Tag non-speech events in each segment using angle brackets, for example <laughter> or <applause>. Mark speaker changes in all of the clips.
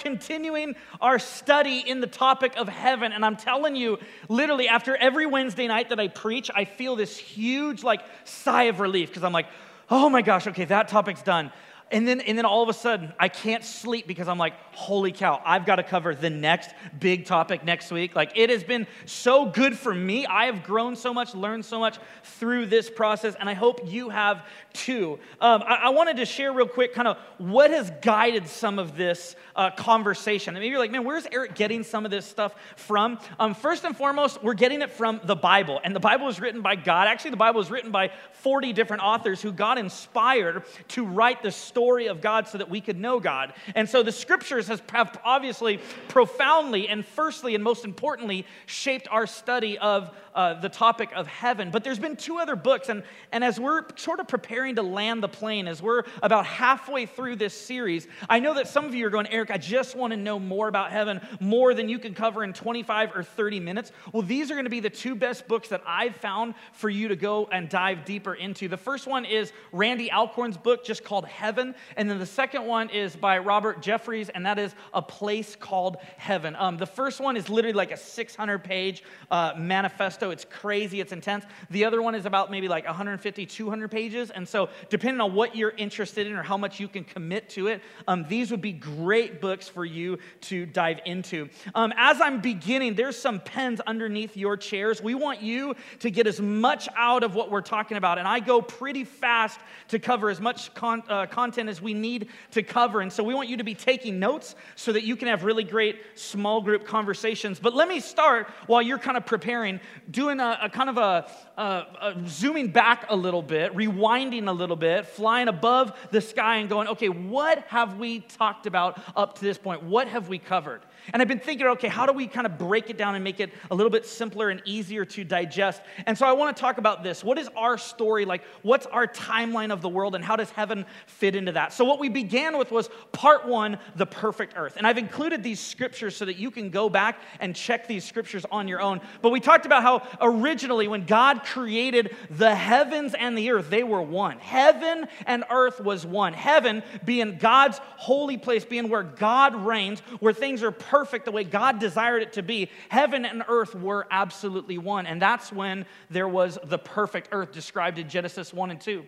Speaker 1: continuing our study in the topic of heaven. And I'm telling you, literally, after every Wednesday night that I preach, I feel this huge, like, sigh of relief because I'm like, oh my gosh, okay, that topic's done. And then, and then all of a sudden, I can't sleep because I'm like, holy cow, I've got to cover the next big topic next week. Like, it has been so good for me. I have grown so much, learned so much through this process, and I hope you have too. Um, I, I, wanted to share real quick kind of what has guided some of this uh, conversation. And maybe you're like, man, where's Eric getting some of this stuff from? Um, first and foremost, we're getting it from the Bible. And the Bible is written by God. Actually, the Bible is written by 40 different authors who God inspired to write the story story of God so that we could know God. And so the scriptures has, obviously profoundly and firstly and most importantly shaped our study of uh, the topic of heaven. But there's been two other books, and, and as we're sort of preparing to land the plane, as we're about halfway through this series, I know that some of you are going, Eric, I just want to know more about heaven, more than you can cover in 25 or 30 minutes. Well, these are going to be the two best books that I've found for you to go and dive deeper into. The first one is Randy Alcorn's book, just called Heaven. And then the second one is by Robert Jeffress, and that is A Place Called Heaven. Um, the first one is literally like a 600 page uh, manifesto. It's crazy, it's intense. The other one is about maybe like 150, 200 pages. And so, depending on what you're interested in or how much you can commit to it, um, these would be great books for you to dive into. Um, as I'm beginning, there's some pens underneath your chairs. We want you to get as much out of what we're talking about. And I go pretty fast to cover as much con- uh, content content as we need to cover. And so we want you to be taking notes so that you can have really great small group conversations. But let me start while you're kind of preparing, doing a, a kind of a, a, a zooming back a little bit, rewinding a little bit, flying above the sky and going, okay, what have we talked about up to this point? What have we covered? And I've been thinking, okay, how do we kind of break it down and make it a little bit simpler and easier to digest? And so I want to talk about this. What is our story like? What's our timeline of the world, and how does heaven fit into that? So, what we began with was part one, the perfect earth. And I've included these scriptures so that you can go back and check these scriptures on your own. But we talked about how originally, when God created the heavens and the earth, they were one. Heaven and earth was one. Heaven being God's holy place, being where God reigns, where things are perfect the way God desired it to be, heaven and earth were absolutely one. And that's when there was the perfect earth described in Genesis 1 and 2.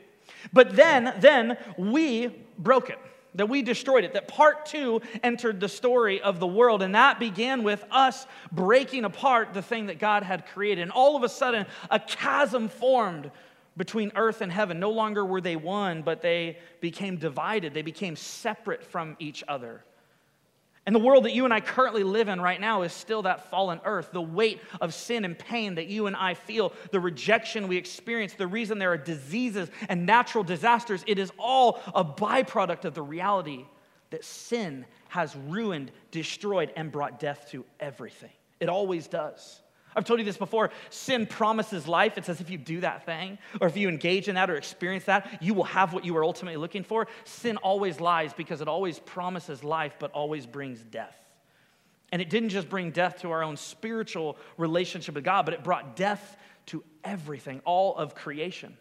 Speaker 1: But then, then we broke it that we destroyed it, that part two entered the story of the world. And that began with us breaking apart the thing that God had created. And all of a sudden, a chasm formed between earth and heaven. No longer were they one, but they became divided, they became separate from each other. And the world that you and I currently live in right now is still that fallen earth. The weight of sin and pain that you and I feel, the rejection we experience, the reason there are diseases and natural disasters, it is all a byproduct of the reality that sin has ruined, destroyed, and brought death to everything. It always does. I've told you this before. Sin promises life. It says if you do that thing, or if you engage in that or experience that, you will have what you are ultimately looking for. Sin always lies because it always promises life, but always brings death. And it didn't just bring death to our own spiritual relationship with God, but it brought death to everything, all of creation.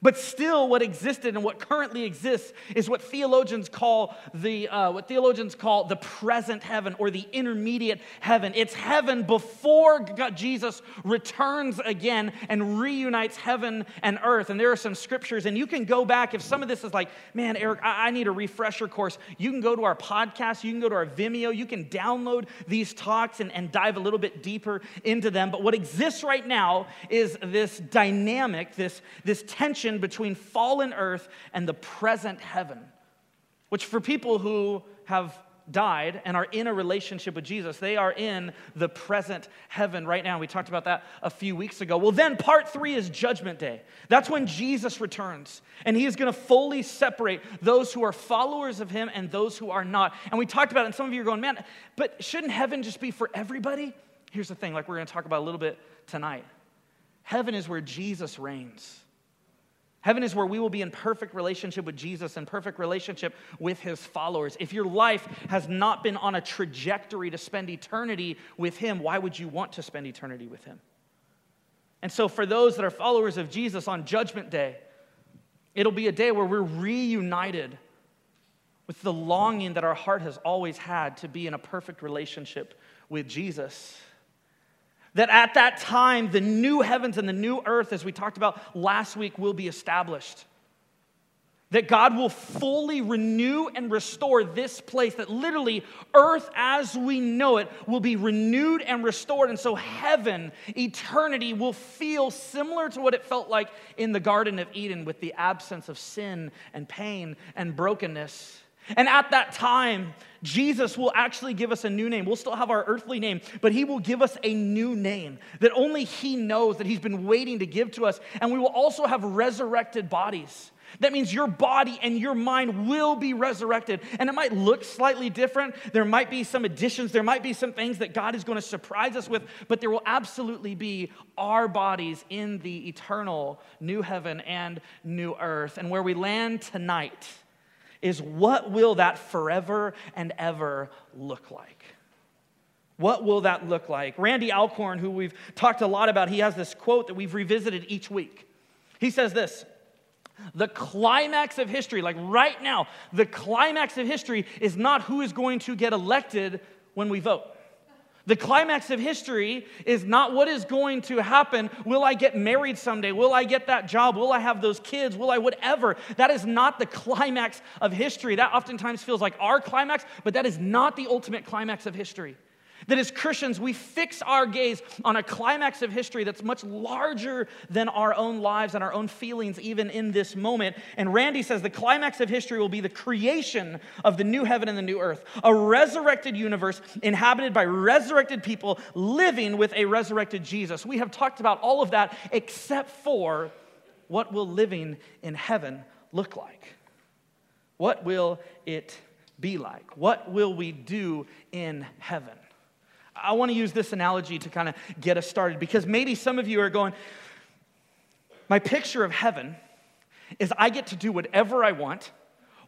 Speaker 1: But still, what existed and what currently exists is what theologians call the uh, what theologians call the present heaven or the intermediate heaven. It's heaven before God, Jesus returns again and reunites heaven and earth. And there are some scriptures, and you can go back if some of this is like, man, Eric, I, I need a refresher course. You can go to our podcast, you can go to our Vimeo, you can download these talks and, and dive a little bit deeper into them. But what exists right now is this dynamic, this this tension tension between fallen earth and the present heaven, which for people who have died and are in a relationship with Jesus. They are in the present heaven right now. We talked about that a few weeks ago. Well, then part three is Judgment Day. That's when Jesus returns, and he is going to fully separate those who are followers of him and those who are not. And we talked about it, and some of you are going, man, but shouldn't heaven just be for everybody? Here's the thing, like we're going to talk about a little bit tonight. Heaven is where Jesus reigns. Heaven is where we will be in perfect relationship with Jesus and perfect relationship with his followers. If your life has not been on a trajectory to spend eternity with him, why would you want to spend eternity with him? And so, for those that are followers of Jesus on Judgment Day, it'll be a day where we're reunited with the longing that our heart has always had to be in a perfect relationship with Jesus. That at that time, the new heavens and the new earth, as we talked about last week, will be established. That God will fully renew and restore this place, that literally earth as we know it will be renewed and restored. And so, heaven, eternity, will feel similar to what it felt like in the Garden of Eden with the absence of sin and pain and brokenness. And at that time, Jesus will actually give us a new name. We'll still have our earthly name, but he will give us a new name that only he knows that he's been waiting to give to us. And we will also have resurrected bodies. That means your body and your mind will be resurrected. And it might look slightly different. There might be some additions. There might be some things that God is going to surprise us with, but there will absolutely be our bodies in the eternal new heaven and new earth. And where we land tonight is what will that forever and ever look like? What will that look like? Randy Alcorn, who we've talked a lot about, he has this quote that we've revisited each week. He says this The climax of history, like right now, the climax of history is not who is going to get elected when we vote. The climax of history is not what is going to happen. Will I get married someday? Will I get that job? Will I have those kids? Will I whatever? That is not the climax of history. That oftentimes feels like our climax, but that is not the ultimate climax of history. That as Christians, we fix our gaze on a climax of history that's much larger than our own lives and our own feelings, even in this moment. And Randy says the climax of history will be the creation of the new heaven and the new earth, a resurrected universe inhabited by resurrected people living with a resurrected Jesus. We have talked about all of that except for what will living in heaven look like? What will it be like? What will we do in heaven? I want to use this analogy to kind of get us started because maybe some of you are going, my picture of heaven is I get to do whatever I want,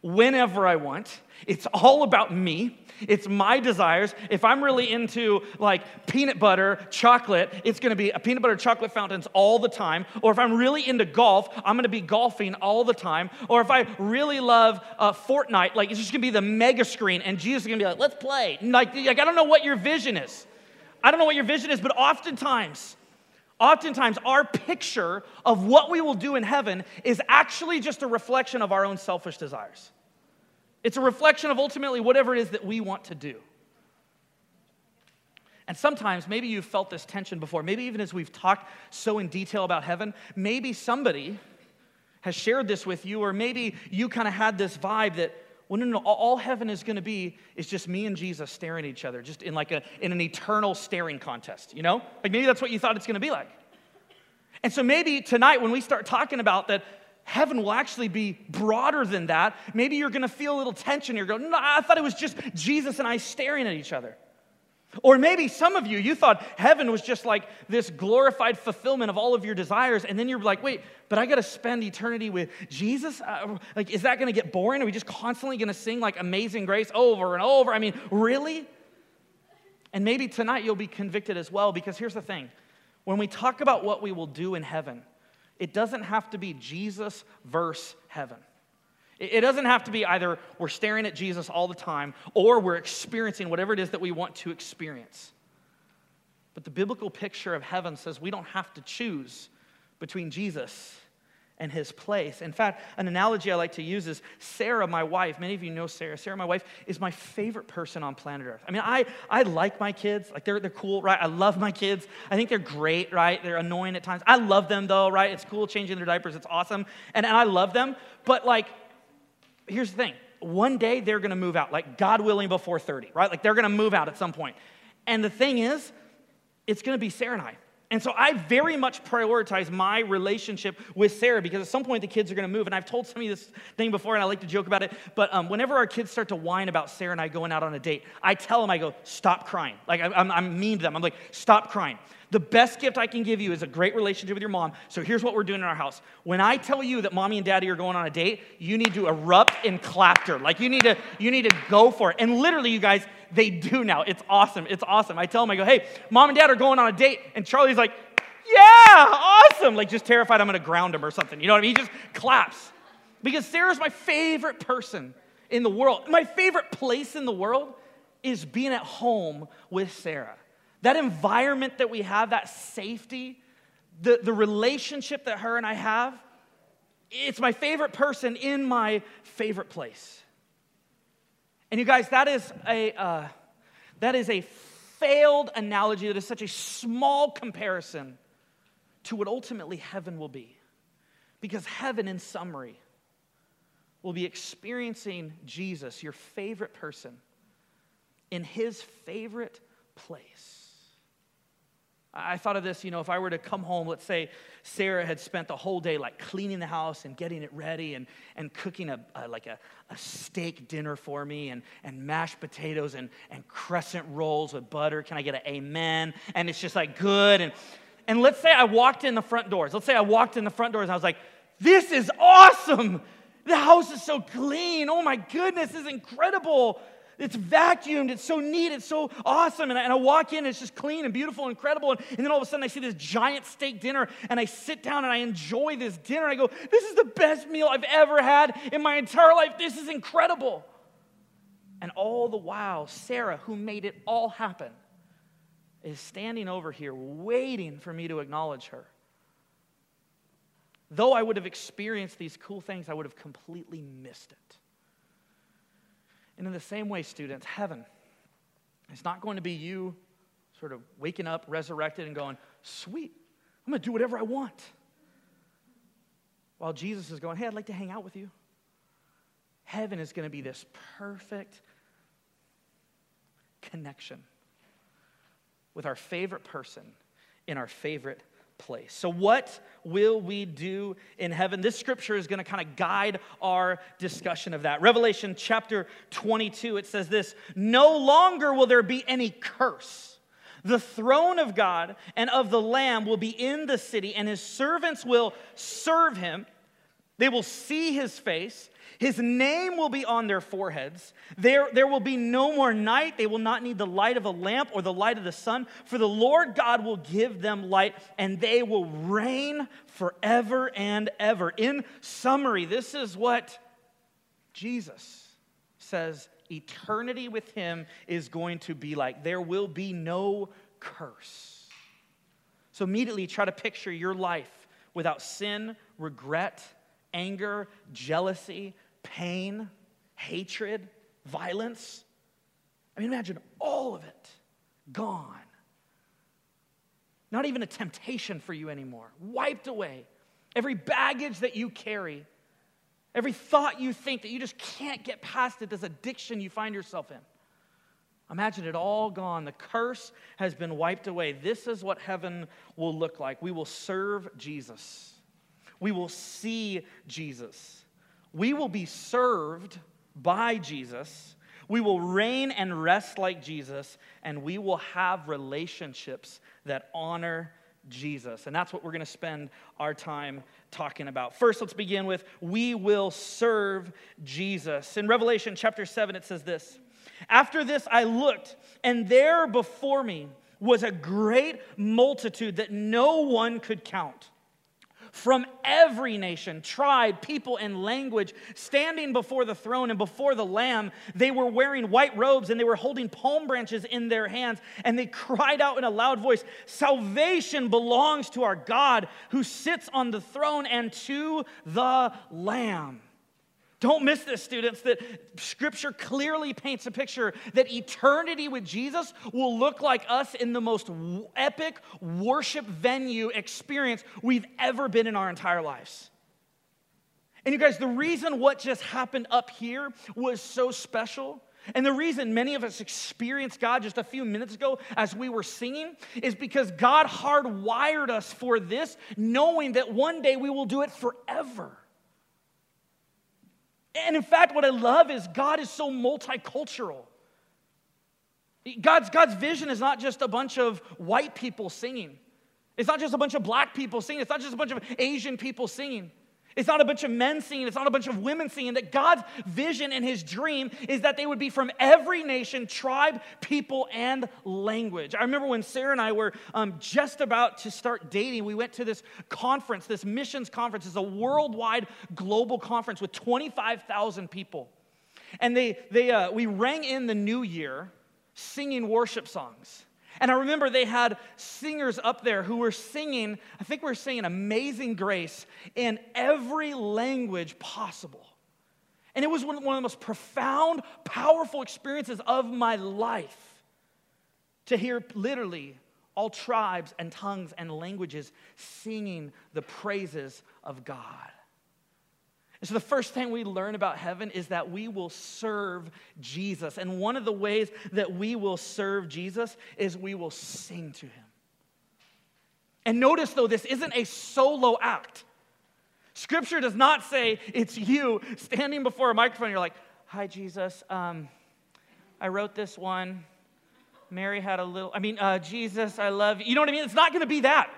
Speaker 1: whenever I want. It's all about me. It's my desires. If I'm really into like peanut butter, chocolate, it's gonna be a peanut butter chocolate fountains all the time. Or if I'm really into golf, I'm gonna be golfing all the time. Or if I really love uh, Fortnite, like it's just gonna be the mega screen and Jesus is gonna be like, let's play. Like, like, I don't know what your vision is. I don't know what your vision is, but oftentimes, oftentimes our picture of what we will do in heaven is actually just a reflection of our own selfish desires. It's a reflection of ultimately whatever it is that we want to do. And sometimes, maybe you've felt this tension before. Maybe even as we've talked so in detail about heaven, maybe somebody has shared this with you, or maybe you kind of had this vibe that, well, no, no, all heaven is going to be is just me and Jesus staring at each other, just in like a, in an eternal staring contest, you know? Like maybe that's what you thought it's going to be like. And so maybe tonight when we start talking about that heaven will actually be broader than that. Maybe you're going to feel a little tension. You're going, no, I thought it was just Jesus and I staring at each other. Or maybe some of you, you thought heaven was just like this glorified fulfillment of all of your desires. And then you're like, wait, but I got to spend eternity with Jesus? Uh, like, is that going to get boring? Are we just constantly going to sing like Amazing Grace over and over? I mean, really? And maybe tonight you'll be convicted as well because here's the thing when we talk about what we will do in heaven, it doesn't have to be Jesus versus heaven. It doesn't have to be either we're staring at Jesus all the time or we're experiencing whatever it is that we want to experience. But the biblical picture of heaven says we don't have to choose between Jesus and his place. In fact, an analogy I like to use is Sarah, my wife. Many of you know Sarah. Sarah, my wife, is my favorite person on planet Earth. I mean, I, I like my kids. Like, they're, they're cool, right? I love my kids. I think they're great, right? They're annoying at times. I love them, though, right? It's cool changing their diapers. It's awesome. And, and I love them. But, like, here's the thing one day they're gonna move out, like God willing before 30, right? Like they're gonna move out at some point. And the thing is, it's gonna be Sarah and I. And so I very much prioritize my relationship with Sarah because at some point the kids are going to move. And I've told some of you this thing before, and I like to joke about it. But um, whenever our kids start to whine about Sarah and I going out on a date, I tell them, I go, stop crying. Like I'm, I'm mean to them. I'm like, stop crying. The best gift I can give you is a great relationship with your mom. So here's what we're doing in our house. When I tell you that mommy and daddy are going on a date, you need to erupt in laughter. Like you need to, you need to go for it. And literally, you guys, they do now. It's awesome. It's awesome. I tell them, I go, hey, mom and dad are going on a date. And Charlie's like, yeah, awesome. Like just terrified I'm going to ground him or something. You know what I mean? He just claps. Because Sarah's my favorite person in the world. My favorite place in the world is being at home with Sarah. That environment that we have, that safety, the, the relationship that her and I have, it's my favorite person in my favorite place. And you guys, that is a, uh, that is a failed analogy that is such a small comparison to what ultimately heaven will be. Because heaven, in summary, will be experiencing Jesus, your favorite person, in his favorite place. I thought of this, you know, if I were to come home, let's say Sarah had spent the whole day like cleaning the house and getting it ready and, and cooking a, a like a, a steak dinner for me and, and mashed potatoes and, and crescent rolls with butter. Can I get an amen? And it's just like good. And, and let's say I walked in the front doors. Let's say I walked in the front doors and I was like, this is awesome. The house is so clean. Oh my goodness, this is incredible. It's vacuumed. It's so neat. It's so awesome. And I, and I walk in, it's just clean and beautiful and incredible. And, and, then all of a sudden, I see this giant steak dinner, and I sit down and I enjoy this dinner. I go, This is the best meal I've ever had in my entire life. This is incredible. And all the while, Sarah, who made it all happen, is standing over here waiting for me to acknowledge her. Though I would have experienced these cool things, I would have completely missed it. And in the same way, students, heaven, it's not going to be you sort of waking up, resurrected, and going, sweet, I'm going to do whatever I want. While Jesus is going, hey, I'd like to hang out with you. Heaven is going to be this perfect connection with our favorite person in our favorite place. So, what will we do in heaven? This scripture is going to kind of guide our discussion of that. Revelation chapter 22, it says this No longer will there be any curse. The throne of God and of the Lamb will be in the city, and his servants will serve him. They will see his face. His name will be on their foreheads. There, there will be no more night. They will not need the light of a lamp or the light of the sun, for the Lord God will give them light, and they will reign forever and ever. In summary, this is what Jesus says eternity with Him is going to be like. There will be no curse. So immediately try to picture your life without sin, regret, anger, jealousy, pain, hatred, violence. I mean, imagine all of it gone. Not even a temptation for you anymore, wiped away. Every baggage that you carry, every thought you think that you just can't get past it, this addiction you find yourself in. Imagine it all gone. The curse has been wiped away. This is what heaven will look like. We will serve Jesus, we will see Jesus. We will be served by Jesus. We will reign and rest like Jesus, and we will have relationships that honor Jesus. And that's what we're going to spend our time talking about. First, let's begin with we will serve Jesus. In Revelation chapter 7, it says this After this, I looked, and there before me was a great multitude that no one could count from every nation, tribe, people, and language, standing before the throne and before the Lamb. They were wearing white robes and they were holding palm branches in their hands. And they <laughs> cried out in a loud voice Salvation belongs to our God who sits on the throne and to the Lamb. Don't miss this, students, that scripture clearly paints a picture that eternity with Jesus will look like us in the most epic worship venue experience we've ever been in our entire lives. And you guys, the reason what just happened up here was so special, and the reason many of us experienced God just a few minutes ago as we were singing, is because God hardwired us for this, knowing that one day we will do it forever. And in fact, what I love is God is so multicultural. God's, God's vision is not just a bunch of white people singing. It's not just a bunch of black people singing. It's not just a bunch of Asian people singing. It's not a bunch of men singing, it's not a bunch of women singing. That God's vision and his dream is that they would be from every nation, tribe, people, and language. I remember when Sarah and I were um, just about to start dating, we went to this conference, this missions conference. It's a worldwide global conference with 25,000 people. And they, they, uh, we rang in the new year singing worship songs. And I remember they had singers up there who were singing, I think we were singing Amazing Grace in every language possible. And it was one of the most profound, powerful experiences of my life to hear literally all tribes and tongues and languages singing the praises of God. So, the first thing we learn about heaven is that we will serve Jesus. And one of the ways that we will serve Jesus is we will sing to him. And notice, though, this isn't a solo act. Scripture does not say it's you standing before a microphone. You're like, Hi, Jesus. Um, I wrote this one. Mary had a little, I mean, uh, Jesus, I love you. You know what I mean? It's not going to be that.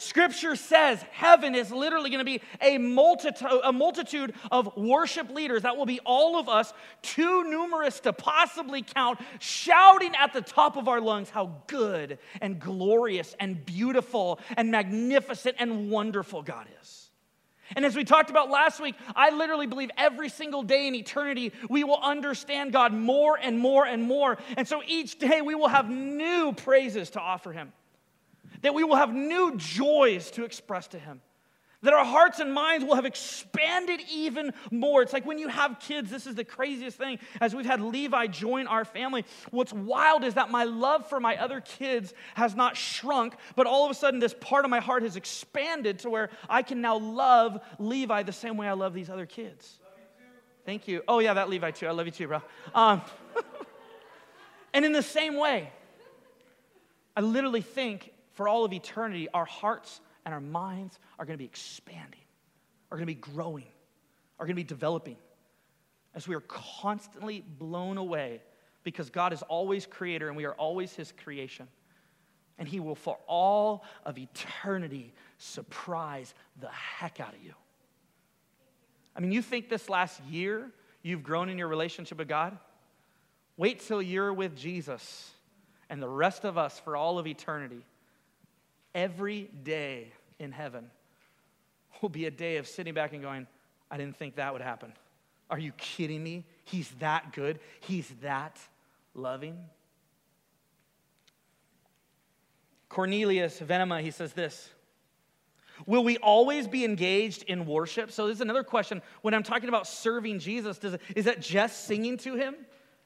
Speaker 1: Scripture says heaven is literally going to be a multitude, a multitude of worship leaders. That will be all of us, too numerous to possibly count, shouting at the top of our lungs how good and glorious and beautiful and magnificent and wonderful God is. And as we talked about last week, I literally believe every single day in eternity we will understand God more and more and more. And so each day we will have new praises to offer Him that we will have new joys to express to Him. That our hearts and minds will have expanded even more. It's like when you have kids, this is the craziest thing. As we've had Levi join our family, what's wild is that my love for my other kids has not shrunk, but all of a sudden, this part of my heart has expanded to where I can now love Levi the same way I love these other kids. Thank you. Oh, yeah, that Levi too. I love you too, bro. Um, <laughs> and in the same way, I literally think for all of eternity, our hearts and our minds are going to be expanding, are going to be growing, are going to be developing as we are constantly blown away because God is always creator and we are always his creation. And he will, for all of eternity, surprise the heck out of you. I mean, you think this last year you've grown in your relationship with God? Wait till you're with Jesus and the rest of us for all of eternity every day in heaven will be a day of sitting back and going, I didn't think that would happen. Are you kidding me? He's that good. He's that loving. Cornelius Venema, he says this Will we always be engaged in worship? So, this is another question. When I'm talking about serving Jesus, does is that just singing to him?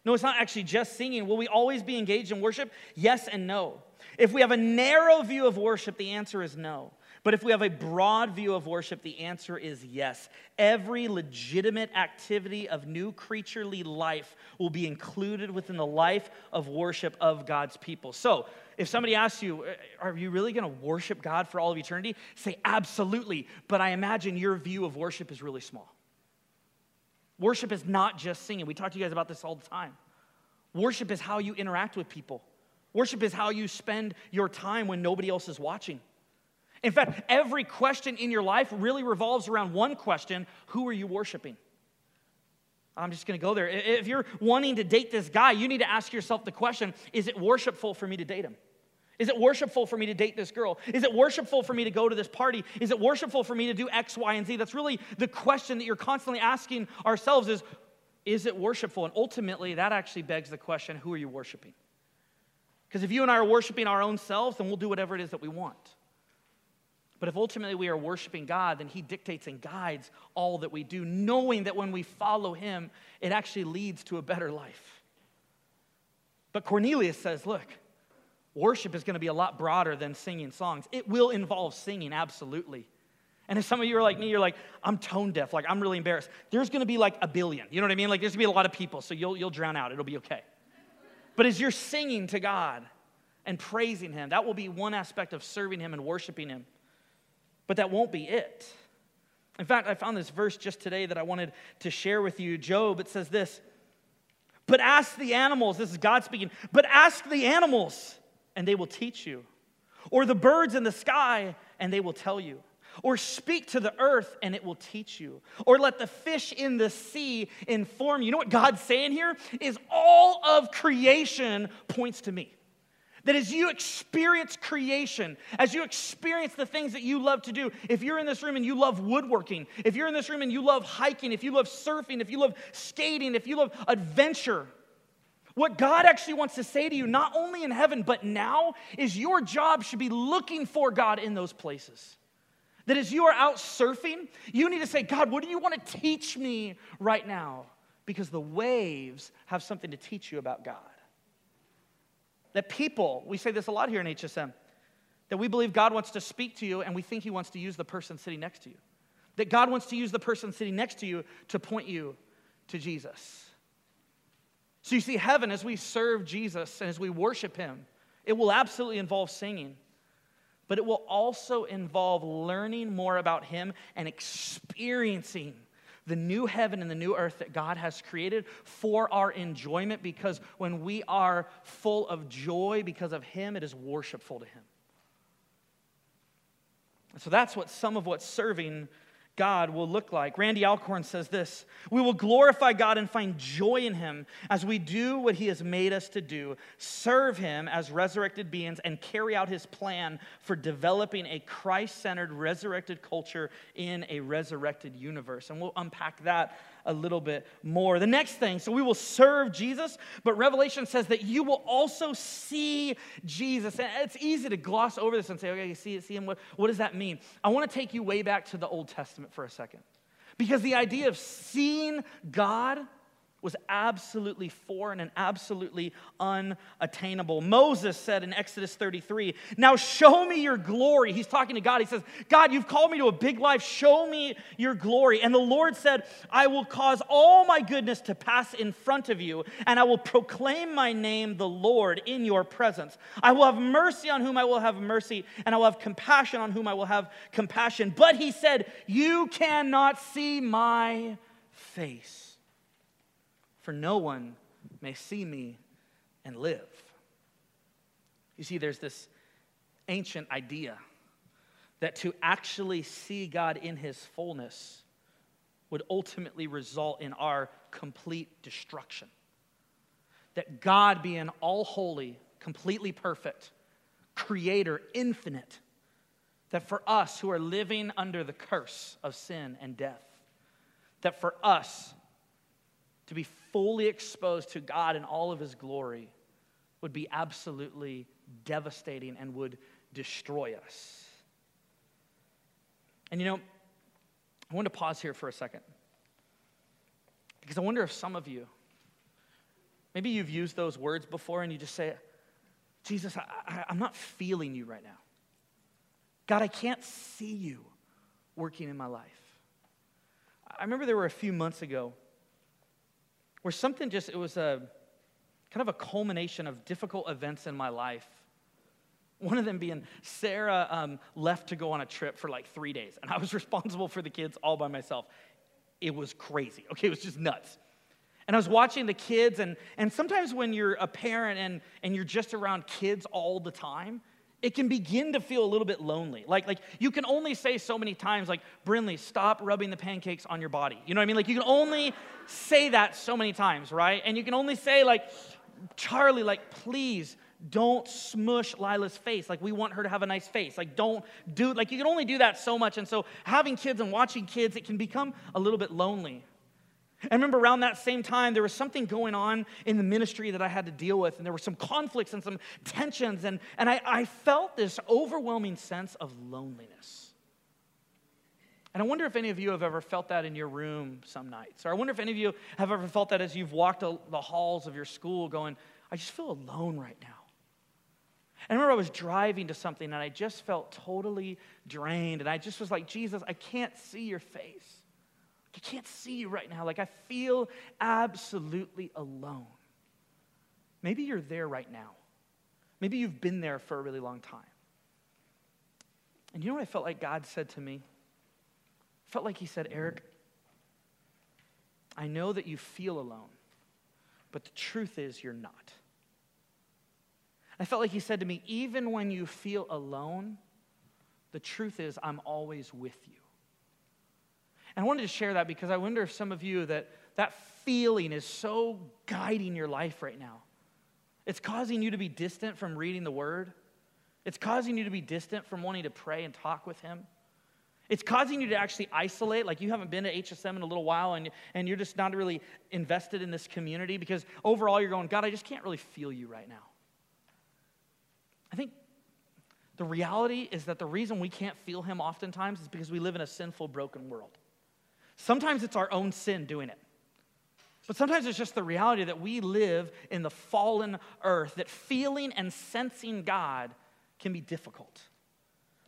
Speaker 1: No, it's not actually just singing. Will we always be engaged in worship? Yes and no. If we have a narrow view of worship, the answer is no. But if we have a broad view of worship, the answer is yes. Every legitimate activity of new creaturely life will be included within the life of worship of God's people. So, if somebody asks you, uh, Are you really going to worship God for all of eternity? Say, Absolutely. But I imagine your view of worship is really small. Worship is not just singing. We talk to you guys about this all the time. Worship is how you interact with people. Worship is how you spend your time when nobody else is watching. In fact, every question in your life really revolves around one question Who are you worshiping? I'm just going to go there. If you're wanting to date this guy, you need to ask yourself the question Is it worshipful for me to date him? Is it worshipful for me to date this girl? Is it worshipful for me to go to this party? Is it worshipful for me to do X, Y, and Z? That's really the question that you're constantly asking ourselves is, is it worshipful? And ultimately, that actually begs the question, who are you worshiping? Because if you and I are worshiping our own selves, then we'll do whatever it is that we want. But if ultimately we are worshiping God, then He dictates and guides all that we do, knowing that when we follow Him, it actually leads to a better life. But Cornelius says, look, worship is going to be a lot broader than singing songs. It will involve singing, absolutely. And if some of you are like me, you're like, I'm tone deaf, like I'm really embarrassed. There's gonna be like a billion. You know what I mean? Like there's gonna be a lot of people, so you'll, you'll drown out. It'll be okay. But as you're singing to God and praising Him, that will be one aspect of serving Him and worshiping Him. But that won't be it. In fact, I found this verse just today that I wanted to share with you. Job, it says this But ask the animals, this is God speaking, but ask the animals, and they will teach you. Or the birds in the sky, and they will tell you. Or speak to the earth and it will teach you. Or let the fish in the sea inform you. You know what God's saying here? Is all of creation points to me. That as you experience creation, as you experience the things that you love to do, if you're in this room and you love woodworking, if you're in this room and you love hiking, if you love surfing, if you love skating, if you love adventure, what God actually wants to say to you, not only in heaven, but now, is your job should be looking for God in those places. That as you are out surfing, you need to say, God, what do you want to teach me right now? Because the waves have something to teach you about God. That people, we say this a lot here in HSM, that we believe God wants to speak to you and we think He wants to use the person sitting next to you. That God wants to use the person sitting next to you to point you to Jesus. So you see, heaven, as we serve Jesus and as we worship Him, it will absolutely involve singing, but it will also involve learning more about Him and experiencing the new heaven and the new earth that God has created for our enjoyment because when we are full of joy because of Him, it is worshipful to Him. So that's what some of what serving God will look like. Randy Alcorn says this We will glorify God and find joy in Him as we do what He has made us to do, serve Him as resurrected beings, and carry out His plan for developing a Christ centered, resurrected culture in a resurrected universe. And we'll unpack that a little bit more. The next thing, so we will serve Jesus, but Revelation says that you will also see Jesus. And it's easy to gloss over this and say, okay, you see, see him. What, what does that mean? I want to take you way back to the Old Testament for a second. Because the idea of seeing God was absolutely foreign and absolutely unattainable. Moses said in Exodus 33, Now show me your glory. He's talking to God. He says, God, you've called me to a big life. Show me your glory. And the Lord said, I will cause all my goodness to pass in front of you, and I will proclaim my name, the Lord, in your presence. I will have mercy on whom I will have mercy, and I will have compassion on whom I will have compassion. But he said, You cannot see my face for no one may see me and live. You see, there's this ancient idea that to actually see God in his fullness would ultimately result in our complete destruction. That God, being all holy, completely perfect, creator, infinite, that for us who are living under the curse of sin and death, that for us to be fully exposed to God in all of his glory would be absolutely devastating and would destroy us. And you know, I want to pause here for a second because I wonder if some of you, maybe you've used those words before and you just say, Jesus, I, am not feeling you right now. God, I can't see you working in my life. I remember there were a few months ago where something just, it was a kind of a culmination of difficult events in my life. One of them being Sarah um, left to go on a trip for like three days, and I was <laughs> responsible for the kids all by myself. It was crazy. Okay, it was just nuts. And I was watching the kids, and, and sometimes when you're a parent and, and you're just around kids all the time, it can begin to feel a little bit lonely. Like, like you can only say so many times, like, Brinley, stop rubbing the pancakes on your body. You know what I mean? Like, you can only say that so many times, right? And you can only say, like, Charlie, like, please don't smush Lila's face. Like, we want her to have a nice face. Like, don't do, like, you can only do that so much. And so, having kids and watching kids, it can become a little bit lonely. I remember around that same time, there was something going on in the ministry that I had to deal with, and there were some conflicts and some tensions, and, and I, I felt this overwhelming sense of loneliness. And I wonder if any of you have ever felt that in your room some nights. Or I wonder if any of you have ever felt that as you've walked the halls of your school going, I just feel alone right now. I remember I was driving to something and I just felt totally drained. And I just was like, Jesus, I can't see your face. I can't see you right now. Like, I feel absolutely alone. Maybe you're there right now. Maybe you've been there for a really long time. And you know what I felt like God said to me? I felt like He said, Eric, I know that you feel alone, but the truth is you're not. I felt like He said to me, even when you feel alone, the truth is I'm always with you. And I wanted to share that because I wonder if some of you that that feeling is so guiding your life right now. It's causing you to be distant from reading the word. It's causing you to be distant from wanting to pray and talk with him. It's causing you to actually isolate, like you haven't been to HSM in a little while and, and you're just not really invested in this community because overall you're going, God, I just can't really feel you right now. I think the reality is that the reason we can't feel him oftentimes is because we live in a sinful, broken world. Sometimes it's our own sin doing it. But sometimes it's just the reality that we live in the fallen earth, that feeling and sensing God can be difficult.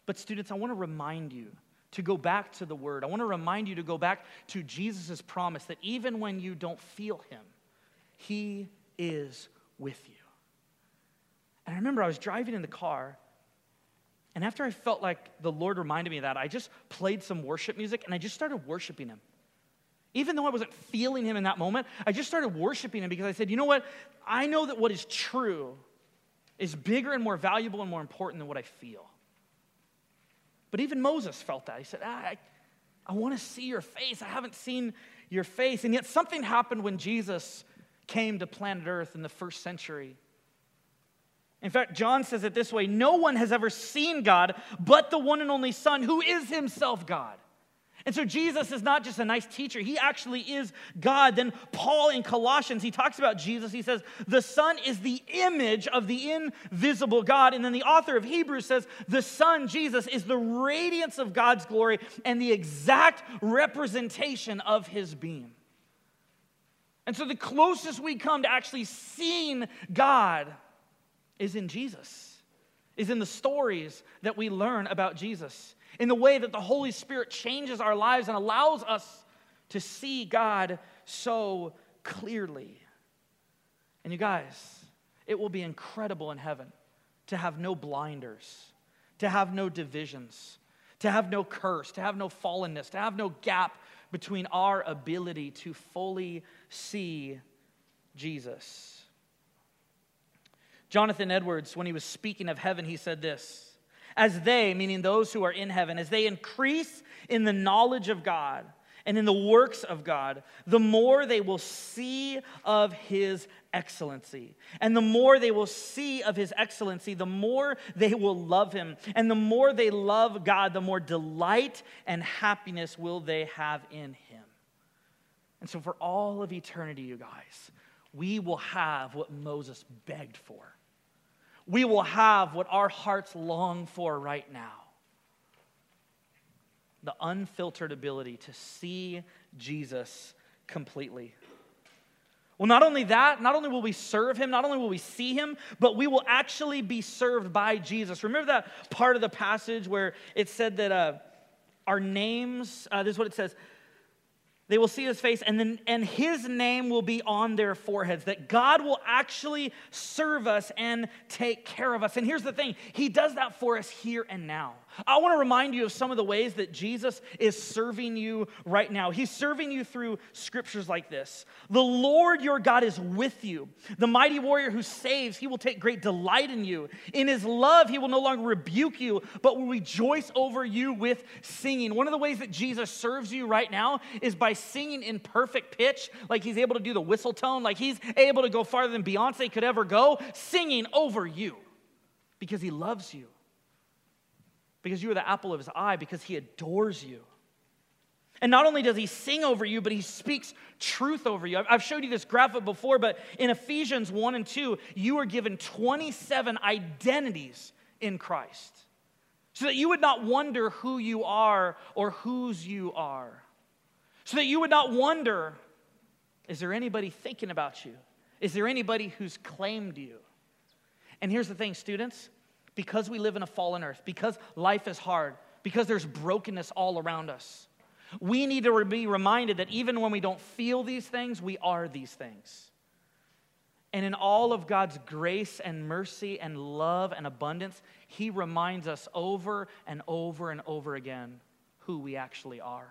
Speaker 1: But, students, I want to remind you to go back to the Word. I want to remind you to go back to Jesus' promise that even when you don't feel Him, He is with you. And I remember I was driving in the car, and after I felt like the Lord reminded me of that, I just played some worship music and I just started worshiping Him. Even though I wasn't feeling Him in that moment, I just started worshiping Him because I said, you know what? I know that what is true is bigger and more valuable and more important than what I feel. But even Moses felt that. He said, I, I want to see your face. I haven't seen your face. And yet something happened when Jesus came to planet Earth in the first century. In fact, John says it this way No one has ever seen God but the one and only Son, who is himself God. And so Jesus is not just a nice teacher, he actually is God. Then Paul in Colossians, he talks about Jesus. He says, The Son is the image of the invisible God. And then the author of Hebrews says, The Son, Jesus, is the radiance of God's glory and the exact representation of his being. And so the closest we come to actually seeing God is in Jesus, is in the stories that we learn about Jesus in the way that the Holy Spirit changes our lives and allows us to see God so clearly. And you guys, it will be incredible in heaven to have no blinders, to have no divisions, to have no curse, to have no fallenness, to have no gap between our ability to fully see Jesus. Jonathan Edwards, when he was speaking of heaven, he said this as they, meaning those who are in heaven, as they increase in the knowledge of God and in the works of God, the more they will see of his excellency. And the more they will see of his excellency, the more they will love him. And the more they love God, the more delight and happiness will they have in him. And so, for all of eternity, you guys, we will have what Moses begged for we will have what our hearts long for right now the unfiltered ability to see Jesus completely. Well, not only that, not only will we serve him, not only will we see him, but we will actually be served by Jesus. Remember that part of the passage where it said that uh, our names, uh, this is what it says they will see his face, and, then, and his name will be on their foreheads. That God will actually serve us and take care of us. And here's the thing He does that for us here and now. I want to remind you of some of the ways that Jesus is serving you right now. He's serving you through scriptures like this The Lord your God is with you. The mighty warrior who saves, he will take great delight in you. In his love, he will no longer rebuke you, but will rejoice over you with singing. One of the ways that Jesus serves you right now is by singing in perfect pitch, like he's able to do the whistle tone, like he's able to go farther than Beyonce could ever go, singing over you because he loves you because you are the apple of his eye, because he adores you. And not only does he sing over you, but he speaks truth over you. I've showed you this graphic before, but in Ephesians 1 and 2, you are given 27 identities in Christ. So that you would not wonder who you are or whose you are. So that you would not wonder is there anybody thinking about you? Is there anybody who's claimed you? And here's the thing, students because we live in a fallen earth, because life is hard, because there's brokenness all around us, we need to be reminded that even when we don't feel these things, we are these things. And in all of God's grace and mercy and love and abundance, He reminds us over and over and over again who we actually are.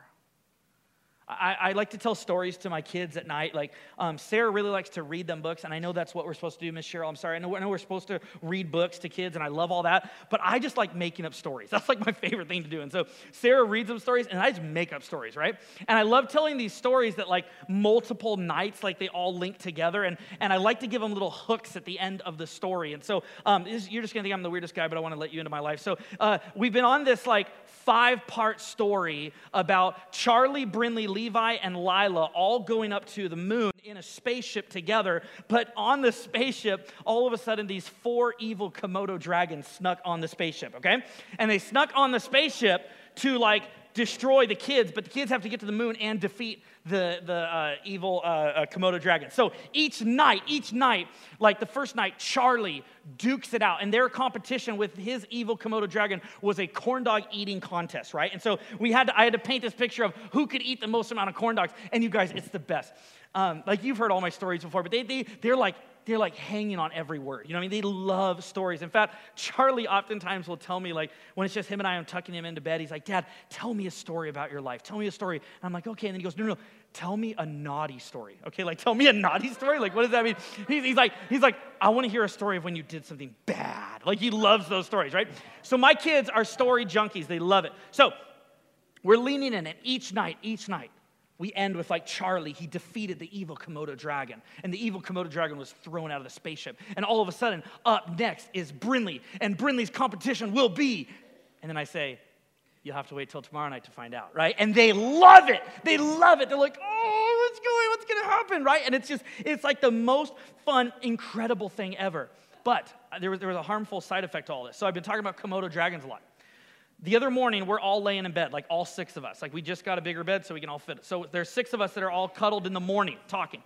Speaker 1: I, I, like to tell stories to my kids at night. Like, um, Sarah really likes to read them books, and I know that's what we're supposed to do, Miss Cheryl. I'm sorry. I know, I know we're supposed to read books to kids, and I love all that, but I just like making up stories. <laughs> That's like my favorite thing to do. And so Sarah reads them stories, and I just make up stories, right? And I love telling these stories that, like, multiple nights, like, they all link together, and, and I like to give them little hooks at the end of the story. And so um, you're just gonna think I'm the weirdest guy, but I wanna let you into my life. So uh, we've been on this, like, five part story about Charlie, Brinley, Levi, and Lila all going up to the moon in a spaceship together. But on the spaceship, all of a sudden, these four evil Komodo dragons snuck on the spaceship, okay? And they snuck on the spaceship to like destroy the kids, but the kids have to get to the moon and defeat the, the uh, evil uh, uh, Komodo dragon. So each night, each night, like the first night, Charlie dukes it out. And their competition with his evil Komodo dragon was a corn dog eating contest, right? And so we had to, I had to paint this picture of who could eat the most amount of corn dogs. And you guys, it's the best. Um, like you've heard all my stories before, but they, they, they're like they're like hanging on every word. You know what I mean? They love stories. In fact, Charlie oftentimes will tell me, like, when it's just him and I, I'm tucking him into bed, he's like, Dad, tell me a story about your life. Tell me a story. And I'm like, okay. And then he goes, no, no, no. Tell me a naughty story. Okay, like tell me a naughty story. Like, what does that mean? He's, he's like, he's like, I want to hear a story of when you did something bad. Like he loves those stories, right? So my kids are story junkies. They love it. So we're leaning in it each night, each night we end with like Charlie, he defeated the evil Komodo dragon, and the evil Komodo dragon was thrown out of the spaceship. And all of a sudden, up next is Brinley, and Brinley's competition will be. And then I say, You'll have to wait till tomorrow night to find out, right? And they love it. They love it. They're like, Oh, what's going, what's gonna happen, right? And it's just, it's like the most fun, incredible thing ever. But uh, there was, there was a harmful side effect to all this. So I've been talking about Komodo dragons a lot. The other morning, we're all laying in bed, like all six of us. Like we just got a bigger bed so we can all fit. So there's six of us that are all cuddled in the morning talking.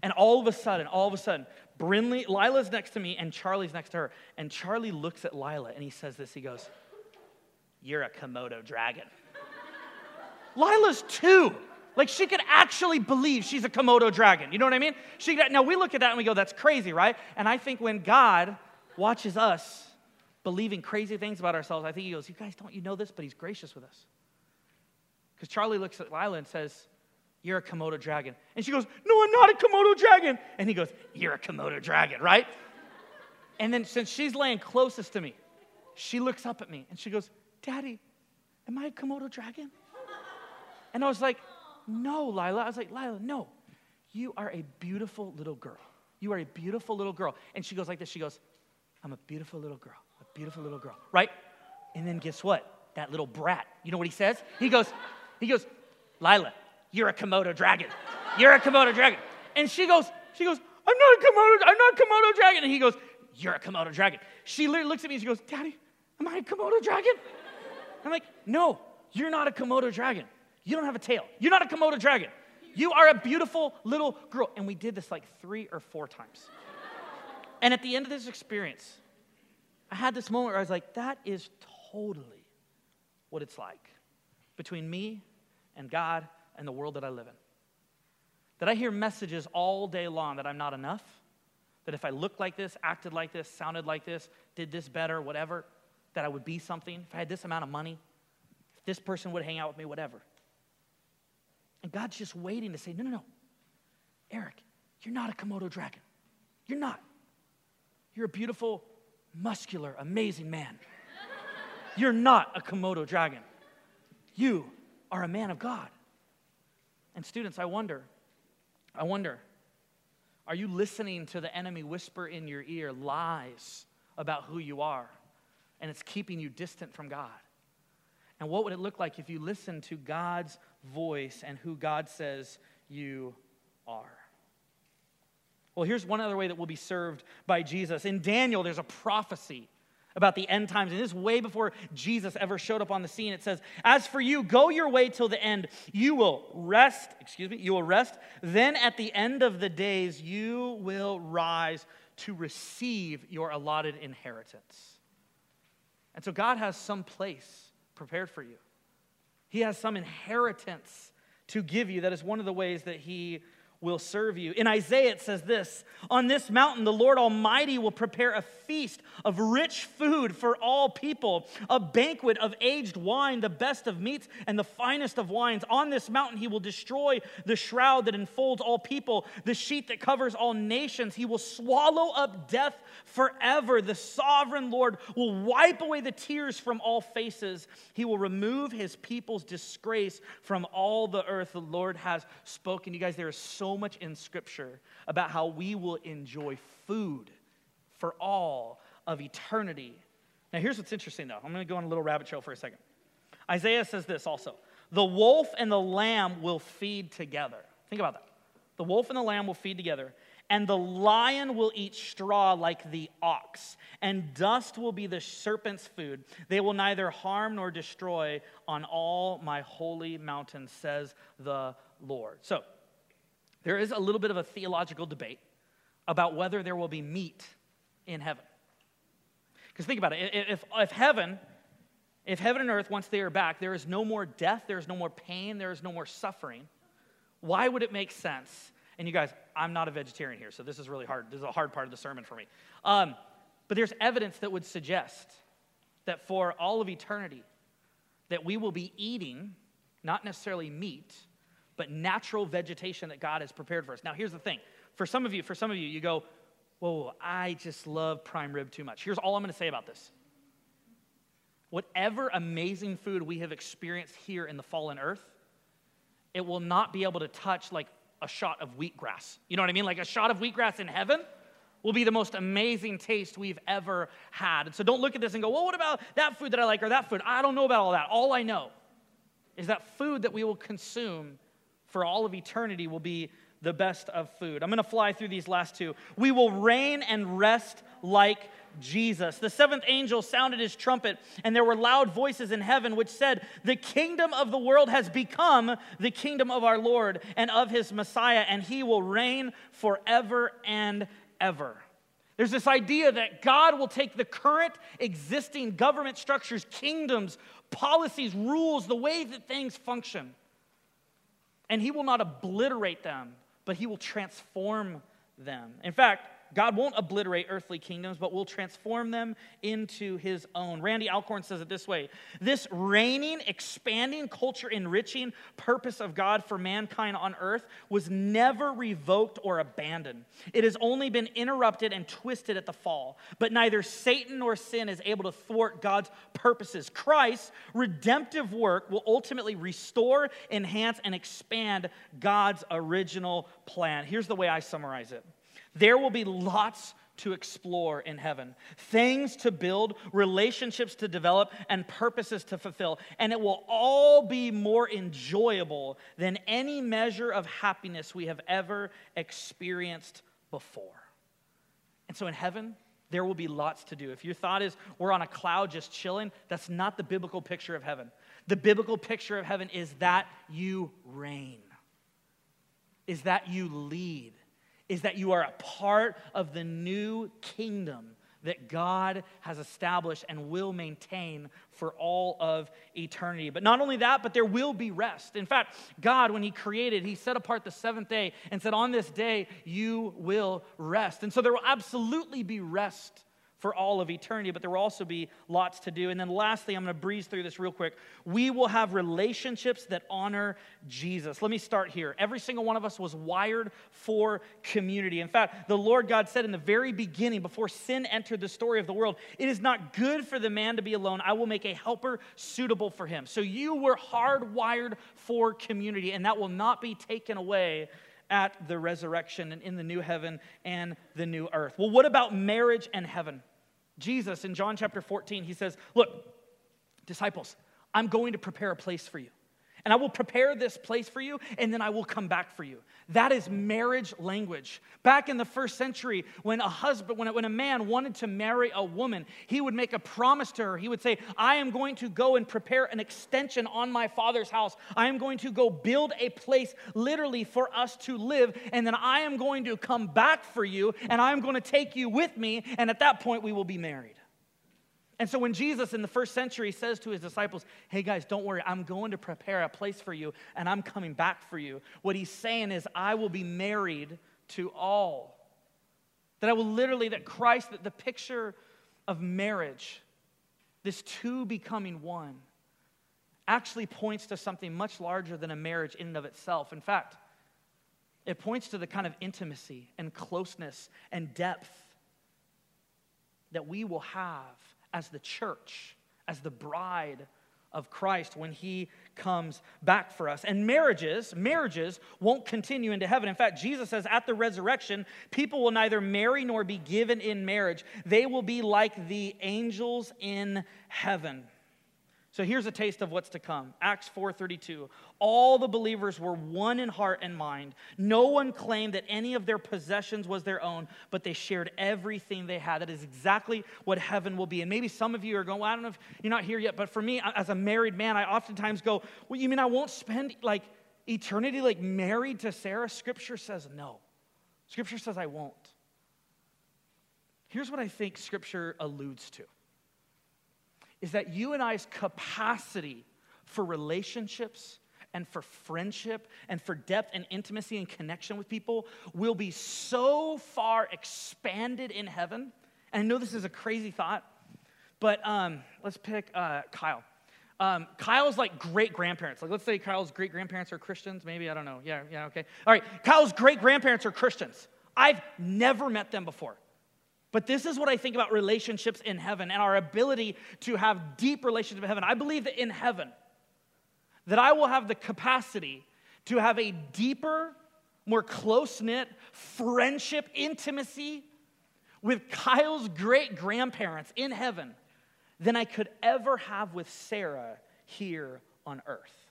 Speaker 1: And all of a sudden, all of a sudden, Brinley, Lila's next to me and Charlie's next to her. And Charlie looks at Lila and he says this. He goes, You're a Komodo dragon. <laughs> Lila's two. Like she could actually believe she's a Komodo dragon. You know what I mean? She, now we look at that and we go, That's crazy, right? And I think when God watches us, believing crazy things about ourselves, I think he goes, You guys, don't you know this? But he's gracious with us. Because Charlie looks at Lila and says, You're a Komodo dragon. And she goes, No, I'm not a Komodo dragon. And he goes, You're a Komodo dragon, right? and then since she's laying closest to me, she looks up at me and she goes, Daddy, am I a Komodo dragon? And I was like, No, Lila. I was like, Lila, no. You are a beautiful little girl. You are a beautiful little girl. And she goes like this. She goes, I'm a beautiful little girl beautiful little girl, right? And then guess what? That little brat, you know what he says? He goes, he goes, Lila, you're a Komodo dragon. You're a Komodo dragon. And she goes, she goes, I'm not a Komodo, I'm not a Komodo dragon. And he goes, You're a Komodo dragon. She literally looks at me and she goes, Daddy, am I a Komodo dragon? I'm like, No, you're not a Komodo dragon. You don't have a tail. You're not a Komodo dragon. You are a beautiful little girl. And we did this like three or four times. And at the end of this experience, I had this moment where I was like, that is totally what it's like between me and God and the world that I live in. That I hear messages all day long that I'm not enough, that if I looked like this, acted like this, sounded like this, did this better, whatever, that I would be something, if I had this amount of money, if this person would hang out with me, whatever. And God's just waiting to say, no, no, no. Eric, you're not a Komodo dragon. You're not. You're a beautiful muscular, amazing man. You're not a Komodo dragon. You are a man of God. And students, I wonder, I wonder, are you listening to the enemy whisper in your ear lies about who you are? And it's keeping you distant from God. And what would it look like if you listened to God's voice and who God says you are? Well, here's one other way that we'll be served by Jesus. In Daniel, there's a prophecy about the end times. And this is way before Jesus ever showed up on the scene. It says, As for you, go your way till the end. You will rest, excuse me, you will rest. Then at the end of the days, you will rise to receive your allotted inheritance. And so God has some place prepared for you. He has some inheritance to give you. That is one of the ways that He will serve you. In Isaiah, it says this On this mountain, the Lord Almighty will prepare a feast of rich food for all people, a banquet of aged wine, the best of meats and the finest of wines. On this mountain, he will destroy the shroud that enfolds all people, the sheet that covers all nations. He will swallow up death forever. The sovereign Lord will wipe away the tears from all faces. He will remove his people's disgrace from all the earth. The Lord has spoken. You guys, there is so so much in Scripture about how we will enjoy food for all of eternity. Now, here's what's interesting, though. I'm going to go on a little rabbit trail for a second. Isaiah says this also The wolf and the lamb will feed together. Think about that. The wolf and the lamb will feed together, and the lion will eat straw like the ox, and dust will be the serpent's food. They will neither harm nor destroy on all my holy mountain, says the Lord. So, there is a little bit of a theological debate about whether there will be meat in heaven. Because think about it if, if heaven, if heaven and earth, once they are back, there is no more death, there is no more pain, there is no more suffering, why would it make sense? And you guys, I'm not a vegetarian here, so this is really hard. This is a hard part of the sermon for me. Um, but there's evidence that would suggest that for all of eternity, that we will be eating not necessarily meat, but natural vegetation that God has prepared for us. Now, here's the thing. For some of you, for some of you, you go, whoa, I just love prime rib too much. Here's all I'm going to say about this. Whatever amazing food we have experienced here in the fallen earth, it will not be able to touch like a shot of wheatgrass. You know what I mean? Like a shot of wheatgrass in heaven will be the most amazing taste we've ever had. And so don't look at this and go, well, what about that food that I like or that food? I don't know about all that. All I know is that food that we will consume for all of eternity will be the best of food. I'm going to fly through these last two. We will reign and rest like Jesus. The seventh angel sounded his trumpet, and there were loud voices in heaven which said, The kingdom of the world has become the kingdom of our Lord and of his Messiah, and he will reign forever and ever. There's this idea that God will take the current existing government structures, kingdoms, policies, rules, the way that things function and he will not obliterate them, but he will transform them. In fact, God won't obliterate earthly kingdoms, but will transform them into his own. Randy Alcorn says it this way This reigning, expanding, culture enriching purpose of God for mankind on earth was never revoked or abandoned. It has only been interrupted and twisted at the fall. But neither Satan nor sin is able to thwart God's purposes. Christ's redemptive work will ultimately restore, enhance, and expand God's original plan. Here's the way I summarize it. There will be lots to explore in heaven, things to build, relationships to develop, and purposes to fulfill. And it will all be more enjoyable than any measure of happiness we have ever experienced before. And so in heaven, there will be lots to do. If your thought is we're on a cloud just chilling, that's not the biblical picture of heaven. The biblical picture of heaven is that you reign, is that you lead is that you are a part of the new kingdom that God has established and will maintain for all of eternity. But not only that, but there will be rest. In fact, God, when He created, He set apart the seventh day and said, On this day you will rest. And so there will absolutely be rest for all of eternity, but there will also be lots to do. And then lastly, I'm going to breeze through this real quick. We will have relationships that honor Jesus. Let me start here. Every single one of us was wired for community. In fact, the Lord God said in the very beginning, before sin entered the story of the world, it is not good for the man to be alone. I will make a helper suitable for him. So you were hardwired for community, and that will not be taken away at the resurrection and in the new heaven and the new earth. Well, what about marriage and heaven? Jesus in John chapter 14, he says, Look, disciples, I'm going to prepare a place for you. And I will prepare this place for you, and then I will come back for you. That is marriage language. Back in the first century, when a husband, when a, when a man wanted to marry a woman, he would make a promise to her. He would say, I am going to go and prepare an extension on my father's house. I am going to go build a place literally for us to live, and then I am going to come back for you, and I am going to take you with me, and at that point, we will be married. And so when Jesus in the first century says to his disciples, Hey guys, don't worry, I'm going to prepare a place for you and I'm coming back for you, what he's saying is, I will be married to all. That I will literally, that Christ, that the picture of marriage, this two becoming one, actually points to something much larger than a marriage in and of itself. In fact, it points to the kind of intimacy and closeness and depth that we will have as the church, as the bride of Christ when he comes back for us. And marriages, marriages won't continue into heaven. In fact, Jesus says at the resurrection, people will neither marry nor be given in marriage. They will be like the angels in heaven. So here's a taste of what's to come. Acts 4:32. All the believers were one in heart and mind. No one claimed that any of their possessions was their own, but they shared everything they had. That is exactly what heaven will be. And maybe some of you are going, well, I don't know if you're not here yet, but for me as a married man, I oftentimes go, "Well, you mean I won't spend like eternity like married to Sarah?" Scripture says no. Scripture says I won't. Here's what I think scripture alludes to is that you and I's capacity for relationships and for friendship and for depth and intimacy and connection with people will be so far expanded in heaven. And I know this is a crazy thought, but um, let's pick uh, Kyle. Um, Kyle's like great grandparents. Like, let's say Kyle's great grandparents are Christians. Maybe, I don't know. Yeah, yeah, okay. All right, Kyle's great grandparents are Christians. I've never met them before. But this is what I think about relationships in heaven and our ability to have deep relationships in heaven. I believe that in heaven, that I will have the capacity to have a deeper, more close knit friendship, intimacy with Kyle's great grandparents in heaven than I could ever have with Sarah here on earth.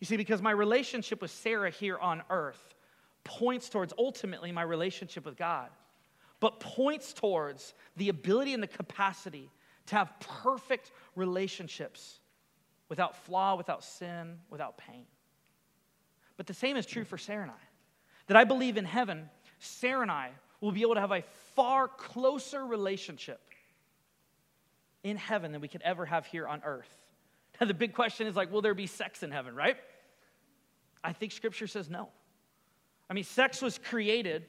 Speaker 1: You see, because my relationship with Sarah here on earth points towards ultimately my relationship with God but points towards the ability and the capacity to have perfect relationships without flaw, without sin, without pain. But the same is true for Sarah and I. That I believe in heaven, Sarah and I will be able to have a far closer relationship in heaven than we could ever have here on earth. <laughs> Now, the big question is like, will there be sex in heaven, right? I think scripture says no. I mean, sex was created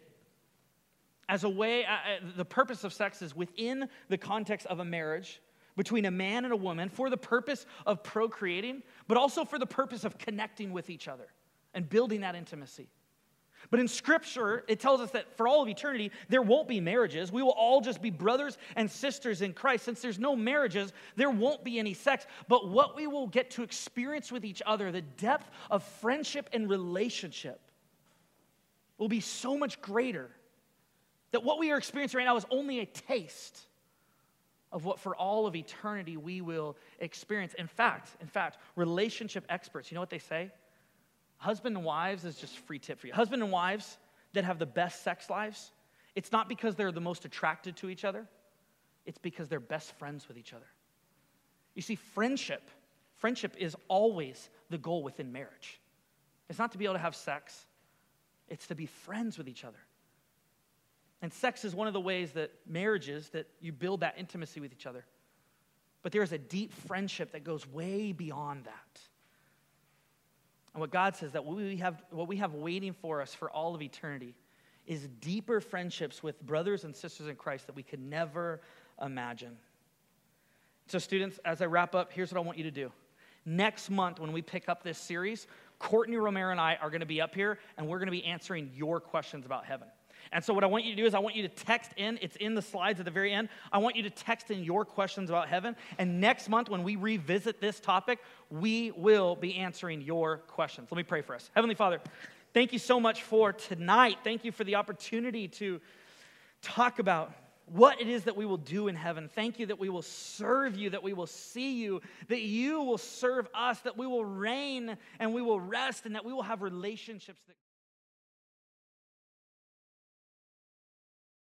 Speaker 1: as a way, uh, uh, the purpose of sex is within the context of a marriage between a man and a woman for the purpose of procreating, but also for the purpose of connecting with each other and building that intimacy. But in Scripture, it tells us that for all of eternity, there won't be marriages. We will all just be brothers and sisters in Christ. Since there's no marriages, there won't be any sex. But what we will get to experience with each other, the depth of friendship and relationship, will be so much greater that what we are experiencing right now is only a taste of what for all of eternity we will experience. In fact, in fact, relationship experts, you know what they say? Husband and wives is just free tip for you. Husband and wives that have the best sex lives, it's not because they're the most attracted to each other, it's because they're best friends with each other. You see, friendship, friendship is always the goal within marriage. It's not to be able to have sex, it's to be friends with each other. And sex is one of the ways that marriages that you build that intimacy with each other. But there is a deep friendship that goes way beyond that. And what God says that we have, what we have waiting for us for all of eternity is deeper friendships with brothers and sisters in Christ that we could never imagine. So, students, as I wrap up, here's what I want you to do. Next month, when we pick up this series, Courtney Romero and I are going to be up here and we're going to be answering your questions about heaven. And so, what I want you to do is, I want you to text in, it's in the slides at the very end. I want you to text in your questions about heaven. And next month, when we revisit this topic, we will be answering your questions. Let me pray for us. Heavenly Father, thank you so much for tonight. Thank you for the opportunity to talk about what it is that we will do in heaven. Thank you that we will serve you, that we will see you, that you will serve us, that we will reign and we will rest, and that we will have relationships that